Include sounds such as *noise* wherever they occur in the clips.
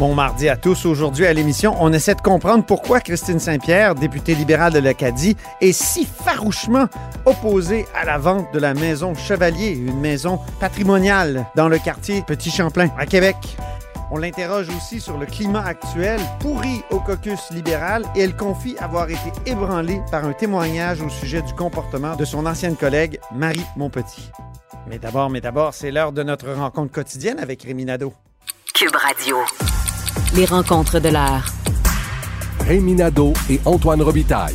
Bon mardi à tous. Aujourd'hui à l'émission, on essaie de comprendre pourquoi Christine Saint-Pierre, députée libérale de l'Acadie, est si farouchement opposée à la vente de la maison Chevalier, une maison patrimoniale dans le quartier Petit Champlain à Québec. On l'interroge aussi sur le climat actuel, pourri au caucus libéral, et elle confie avoir été ébranlée par un témoignage au sujet du comportement de son ancienne collègue Marie Montpetit. Mais d'abord, mais d'abord, c'est l'heure de notre rencontre quotidienne avec Rémi Nadeau. Cube Radio. Les rencontres de l'heure. Rémi Nadeau et Antoine Robitaille.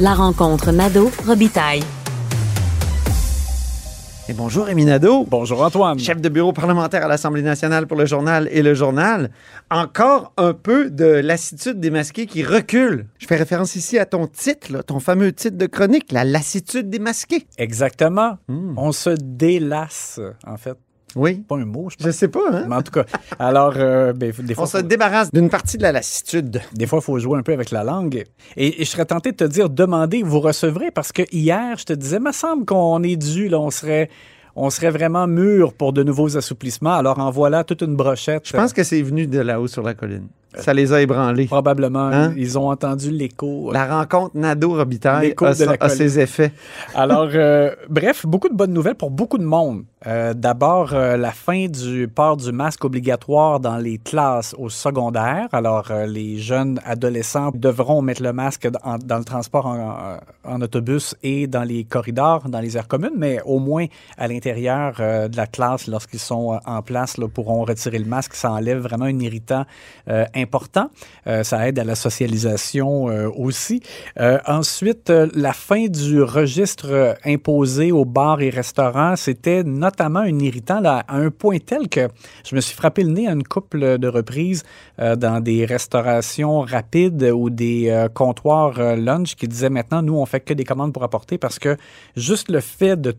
La rencontre Nadeau-Robitaille. Et bonjour Rémi Nadeau. Bonjour Antoine. Chef de bureau parlementaire à l'Assemblée nationale pour le journal et le journal. Encore un peu de lassitude démasquée qui recule. Je fais référence ici à ton titre, là, ton fameux titre de chronique, la lassitude démasquée. Exactement. Hmm. On se délasse, en fait. Oui. Pas un mot, je pense. Je sais pas, hein? Mais en tout cas, alors, euh, ben, des fois, On se faut- débarrasse d'une partie de la lassitude. des fois, il faut jouer un peu avec la langue. Et, et je serais tenté de te dire, demandez, vous recevrez, parce que hier, je te disais, me semble qu'on est dû, là, on serait, on serait vraiment mûr pour de nouveaux assouplissements. Alors, en voilà toute une brochette. Je pense que c'est venu de là-haut sur la colline. Ça les a ébranlés. Probablement, Hein? ils ont entendu l'écho. La rencontre Nadeau-Robitaille a, ses effets. Alors, euh, bref, beaucoup de bonnes nouvelles pour beaucoup de monde. Euh, D'abord, euh, la fin du port du masque obligatoire dans les classes au secondaire. Alors, euh, les jeunes adolescents devront mettre le masque dans, dans le transport en, en autobus et dans les corridors, dans les aires communes, mais au moins à l'intérieur euh, de la classe, lorsqu'ils sont euh, en place, là, pourront retirer le masque. Ça enlève vraiment un irritant euh, important. Euh, ça aide à la socialisation euh, aussi. Euh, ensuite, la fin du registre imposé aux bars et restaurants, c'était notamment un irritant à un point tel que je me suis frappé le nez à une couple de reprises dans des restaurations rapides ou des comptoirs lunch qui disaient maintenant, nous, on fait que des commandes pour apporter parce que juste le fait de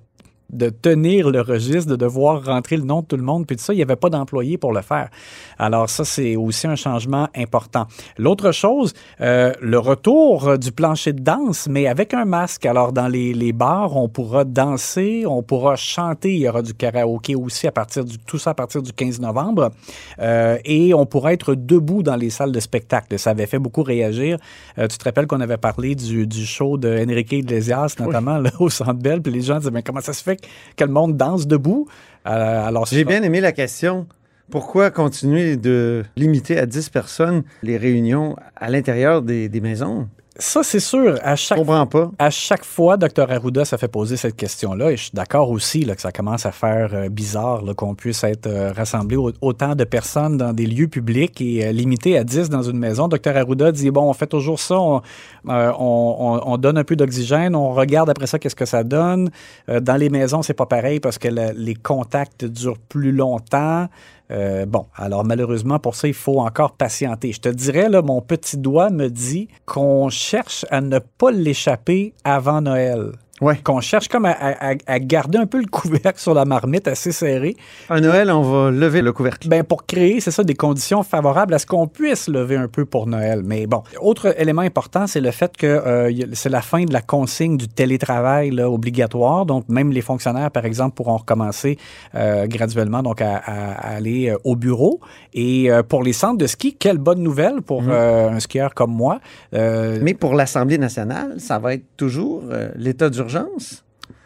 de tenir le registre, de devoir rentrer le nom de tout le monde, puis tout ça, il n'y avait pas d'employé pour le faire. Alors ça, c'est aussi un changement important. L'autre chose, euh, le retour euh, du plancher de danse, mais avec un masque. Alors dans les, les bars, on pourra danser, on pourra chanter, il y aura du karaoké aussi à partir du tout ça à partir du 15 novembre, Euh, et on pourra être debout dans les salles de spectacle. Ça avait fait beaucoup réagir. Euh, tu te rappelles qu'on avait parlé du, du show de Enrique Iglesias, notamment là, au Centre Bell, puis les gens disaient mais comment ça se fait que le monde danse debout Euh, Alors J'ai bien aimé la question. Pourquoi continuer de limiter à 10 personnes les réunions à l'intérieur des, des maisons? Ça c'est sûr. À chaque pas. À chaque fois, Dr. Arruda ça fait poser cette question-là, et je suis d'accord aussi là, que ça commence à faire euh, bizarre qu'on puisse être euh, rassemblé au- autant de personnes dans des lieux publics et euh, limité à 10 dans une maison. Dr. Arruda dit, bon, on fait toujours ça, on, euh, on- on- on donne un peu d'oxygène, on regarde après ça qu'est-ce que ça donne. Dans les maisons, c'est pas pareil parce que la- les contacts durent plus longtemps. Euh, bon, alors malheureusement, pour ça, il faut encore patienter. Je te dirais, là, mon petit doigt me dit qu'on cherche à ne pas l'échapper avant Noël. Ouais. Qu'on cherche comme à, à- à garder un peu le couvercle sur la marmite assez serré. À Noël, on va lever le couvercle. Ben, pour créer, c'est ça, des conditions favorables à ce qu'on puisse lever un peu pour Noël. Mais bon, autre élément important, c'est le fait que euh, c'est la fin de la consigne du télétravail là, obligatoire. Donc, même les fonctionnaires, par exemple, pourront recommencer euh, graduellement donc à, aller euh, au bureau. Et euh, pour les centres de ski, quelle bonne nouvelle pour euh, un skieur comme moi. Mais pour l'Assemblée nationale, ça va être toujours l'état d'urgence.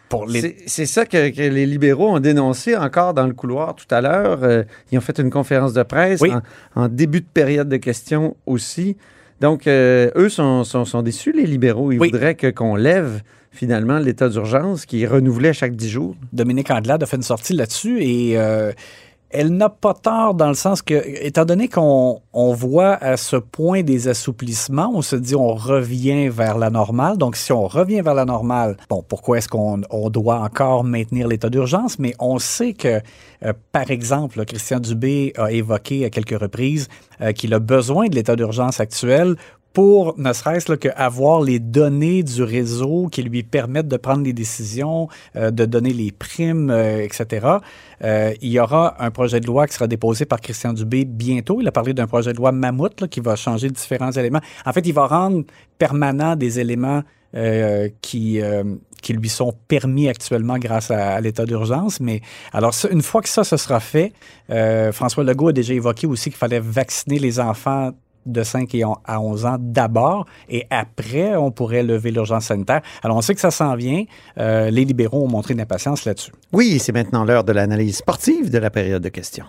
pour les... C'est- ça que, que les libéraux ont dénoncé encore dans le couloir tout à l'heure. Euh, ils ont fait une conférence de presse Oui. en, en début de période de questions aussi. Donc, euh, eux sont, sont, sont déçus, les libéraux. Ils Oui. voudraient que- qu'on lève finalement l'état d'urgence qui est renouvelé à chaque dix jours. Dominique Anglade a fait une sortie là-dessus et euh, elle n'a pas tort dans le sens que, étant donné qu'on on voit à ce point des assouplissements, on se dit on revient vers la normale. Donc, si on revient vers la normale, bon, pourquoi est-ce qu'on on doit encore maintenir l'état d'urgence? Mais on sait que, euh, par exemple, Christian Dubé a évoqué à quelques reprises euh, qu'il a besoin de l'état d'urgence actuel pour ne serait-ce là, que avoir les données du réseau qui lui permettent de prendre les décisions, euh, de donner les primes, euh, etc. Euh, il y aura un projet de loi qui sera déposé par Christian Dubé bientôt. Il a parlé d'un projet de loi mammouth là, qui va changer différents éléments. En fait, il va rendre permanent des éléments euh, qui, euh, qui lui sont permis actuellement grâce à, l'état d'urgence. Mais alors, une fois que ça, ce sera fait, euh, François Legault a déjà évoqué aussi qu'il fallait vacciner les enfants de 5 et on- à 11 ans d'abord et après, on pourrait lever l'urgence sanitaire. Alors, on sait que ça s'en vient. Euh, les libéraux ont montré une impatience là-dessus. Oui, c'est maintenant l'heure de l'analyse sportive de la période de questions.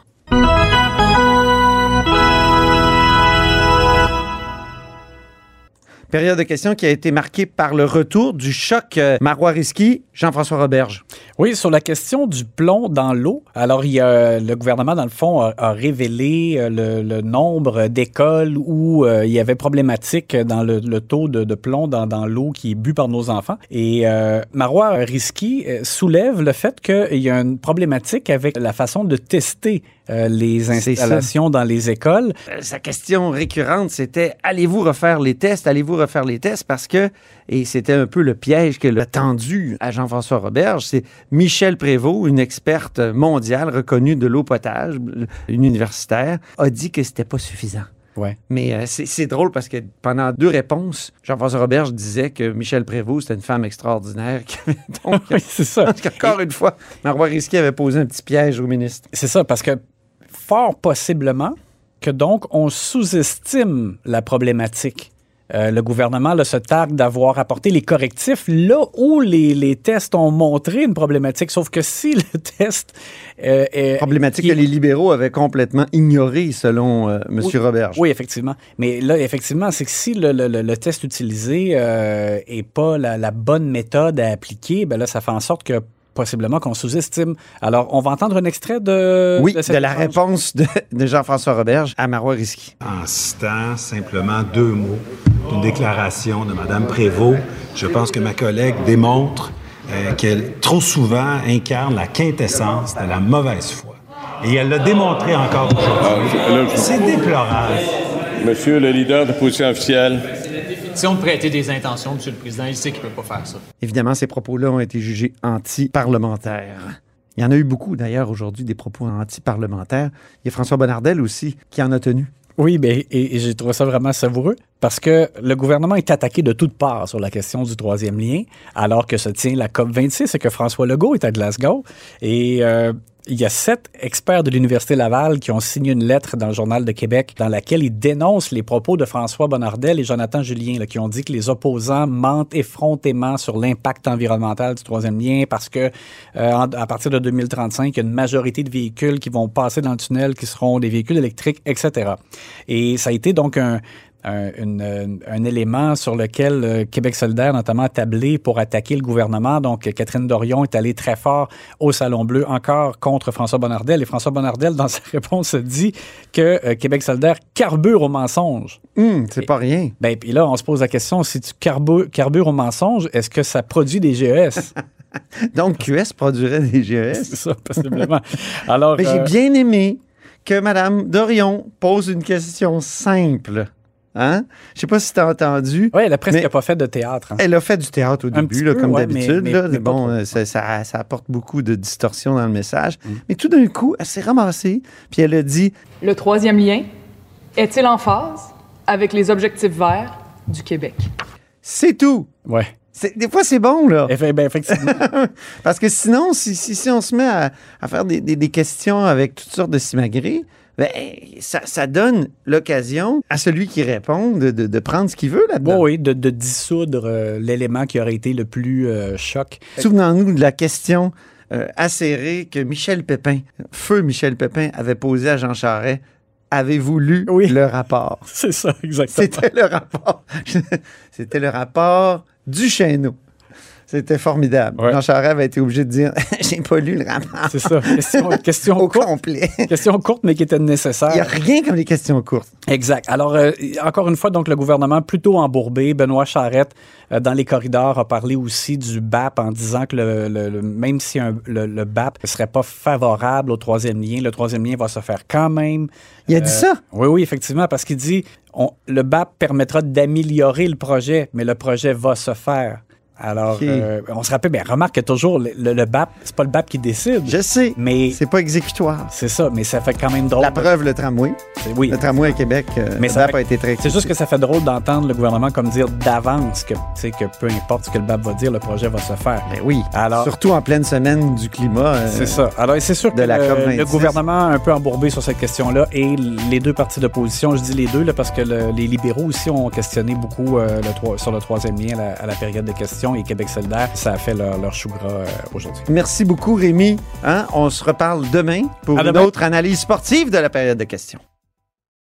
Période de questions qui a été marquée par le retour du choc euh, Marois Risky, Jean-François Roberge. Oui, sur la question du plomb dans l'eau. Alors, il y a, le gouvernement, dans le fond, a, a révélé euh, le, le nombre d'écoles où euh, il y avait problématique dans le, le taux de, de plomb dans, dans l'eau qui est bu par nos enfants. Et euh, Marois Risky euh, soulève le fait qu'il y a une problématique avec la façon de tester euh, les installations dans les écoles. Euh, Sa question récurrente, c'était allez-vous refaire les tests, allez-vous refaire les tests parce que, et c'était un peu le piège que a tendu à Jean-François Roberge, c'est Michel Prévost, une experte mondiale reconnue de l'eau potable, une universitaire, a dit que c'était pas suffisant. Ouais. Mais euh, c'est drôle parce que pendant deux réponses, Jean-François Roberge disait que Michel Prévost, c'était une femme extraordinaire. qui avait *laughs* Donc, Oui, c'est ça. encore une fois, Marois Risky avait posé un petit piège au ministre. C'est ça, parce que fort possiblement que donc on sous-estime la problématique. Euh, le gouvernement là, se targue d'avoir apporté les correctifs là où les, les tests ont montré une problématique. Sauf que si le *laughs* test euh, est Problématique qui- que les libéraux avaient complètement ignorée, selon euh, M. Oui. Roberge. Oui, effectivement. Mais là, effectivement, c'est que si le, le- le- le test utilisé euh, est pas la, la bonne méthode à appliquer, ben là, ça fait en sorte que possiblement qu'on sous-estime. Alors, on va entendre un extrait de, Oui, de cette de la échange. réponse de, de Jean-François Roberge à Marois Risky. En citant simplement deux mots d'une déclaration de Mme Prévost, je pense que ma collègue démontre euh, qu'elle trop souvent incarne la quintessence de la mauvaise foi. Et elle l'a démontré encore aujourd'hui. Ah, C'est déplorable. Monsieur le leader de position officielle, Si on prêtait des intentions, M. le Président, il sait qu'il ne peut pas faire ça. Évidemment, ces propos-là ont été jugés anti-parlementaires. Il y en a eu beaucoup, d'ailleurs, aujourd'hui, des propos anti-parlementaires. Il y a François Bonnardel aussi qui en a tenu. Oui, ben, et, et j'ai trouvé ça vraiment savoureux parce que le gouvernement est attaqué de toutes parts sur la question du troisième lien, alors que se tient la COP 26 et que François Legault est à Glasgow. Et euh, il y a sept experts de l'Université Laval qui ont signé une lettre dans le Journal de Québec dans laquelle ils dénoncent les propos de François Bonnardel et Jonathan Julien, qui ont dit que les opposants mentent effrontément sur l'impact environnemental du troisième lien parce que euh, à partir de 2035, il y a une majorité de véhicules qui vont passer dans le tunnel qui seront des véhicules électriques, etc. Et ça a été donc un, un, une- un- élément sur lequel euh, Québec solidaire notamment a tablé pour attaquer le gouvernement. Donc, Catherine Dorion est allée très fort au Salon Bleu, encore contre François Bonnardel. Et François Bonnardel, dans *laughs* sa réponse, dit que euh, Québec solidaire carbure au mensonge. Hum, c'est pas rien. Ben, puis là, on se pose la question, si tu carbu- carbures au mensonge, est-ce que ça produit des GES? *laughs* Donc, QS produirait des GES. C'est ça, possiblement. Alors, Mais j'ai euh, bien aimé que Mme Dorion pose une question simple. Hein? Je sais pas si tu as entendu. ouais, elle a presque mais- pas fait de théâtre. hein. Elle a fait du théâtre au Un début, petit là, peu, comme ouais, d'habitude. mais- bon, euh, ça, ça- ça apporte beaucoup de distorsion dans le message. Mm. Mais tout d'un coup, elle s'est ramassée, puis elle a dit Le troisième lien est-il en phase avec les objectifs verts du Québec? c'est tout. Ouais. Des fois, c'est bon, là. Ben, effectivement. *laughs* Parce que sinon, si, si, si on se met à, à faire des, des- des questions avec toutes sortes de simagrées, ben, ça, ça donne l'occasion à celui qui répond de, de- de prendre ce qu'il veut là-dedans. Oui, oui, de, de dissoudre euh, l'élément qui aurait été le plus euh, choc. Souvenons-nous de la question euh, acérée que Michel Pépin, feu Michel Pépin, avait posée à Jean Charest. Avez-vous lu Oui. le rapport? *laughs* C'est ça, exactement. C'était le rapport. *laughs* C'était le rapport du Chêneau. C'était formidable. Ouais. Jean Charest avait été obligé de dire *laughs* J'ai pas lu le rapport. C'est ça. Question, *laughs* question Au courte. complet. *laughs* Question courte, mais qui était nécessaire. Il n'y a rien comme les questions courtes. Exact. Alors, euh, encore une fois, donc le gouvernement plutôt embourbé. Benoît Charette, euh, dans les corridors, a parlé aussi du BAP en disant que le, le- le- même si un- le, le BAP ne serait pas favorable au troisième lien, le troisième lien va se faire quand même. Il a dit ça? Oui, oui, effectivement, parce qu'il dit on, le BAP permettra d'améliorer le projet, mais le projet va se faire. Alors, euh, on se rappelle, mais remarque que toujours, le, le- le BAP, c'est pas le BAP qui décide. Je sais. Mais C'est pas exécutoire. c'est ça, mais ça fait quand même drôle. La preuve, le tramway. Oui. Le tramway à Québec, euh, Mais le ça BAP fait- a été très C'est juste que ça fait drôle d'entendre le gouvernement comme dire d'avance que, tu sais, que peu importe ce que le BAP va dire, le projet va se faire. Ben oui. Alors, Surtout en pleine semaine du climat. euh, c'est ça. Alors, c'est sûr que la le, COP26. le gouvernement a un peu embourbé sur cette question-là et les deux partis d'opposition, je dis les deux là, parce que le- les libéraux aussi ont questionné beaucoup euh, le sur le troisième lien à la, à la période de questions et Québec solidaire, ça a fait leur, leur chou gras euh, aujourd'hui. Merci beaucoup, Rémi. Hein? On se reparle demain pour À une demain. autre analyse sportive de la période de questions.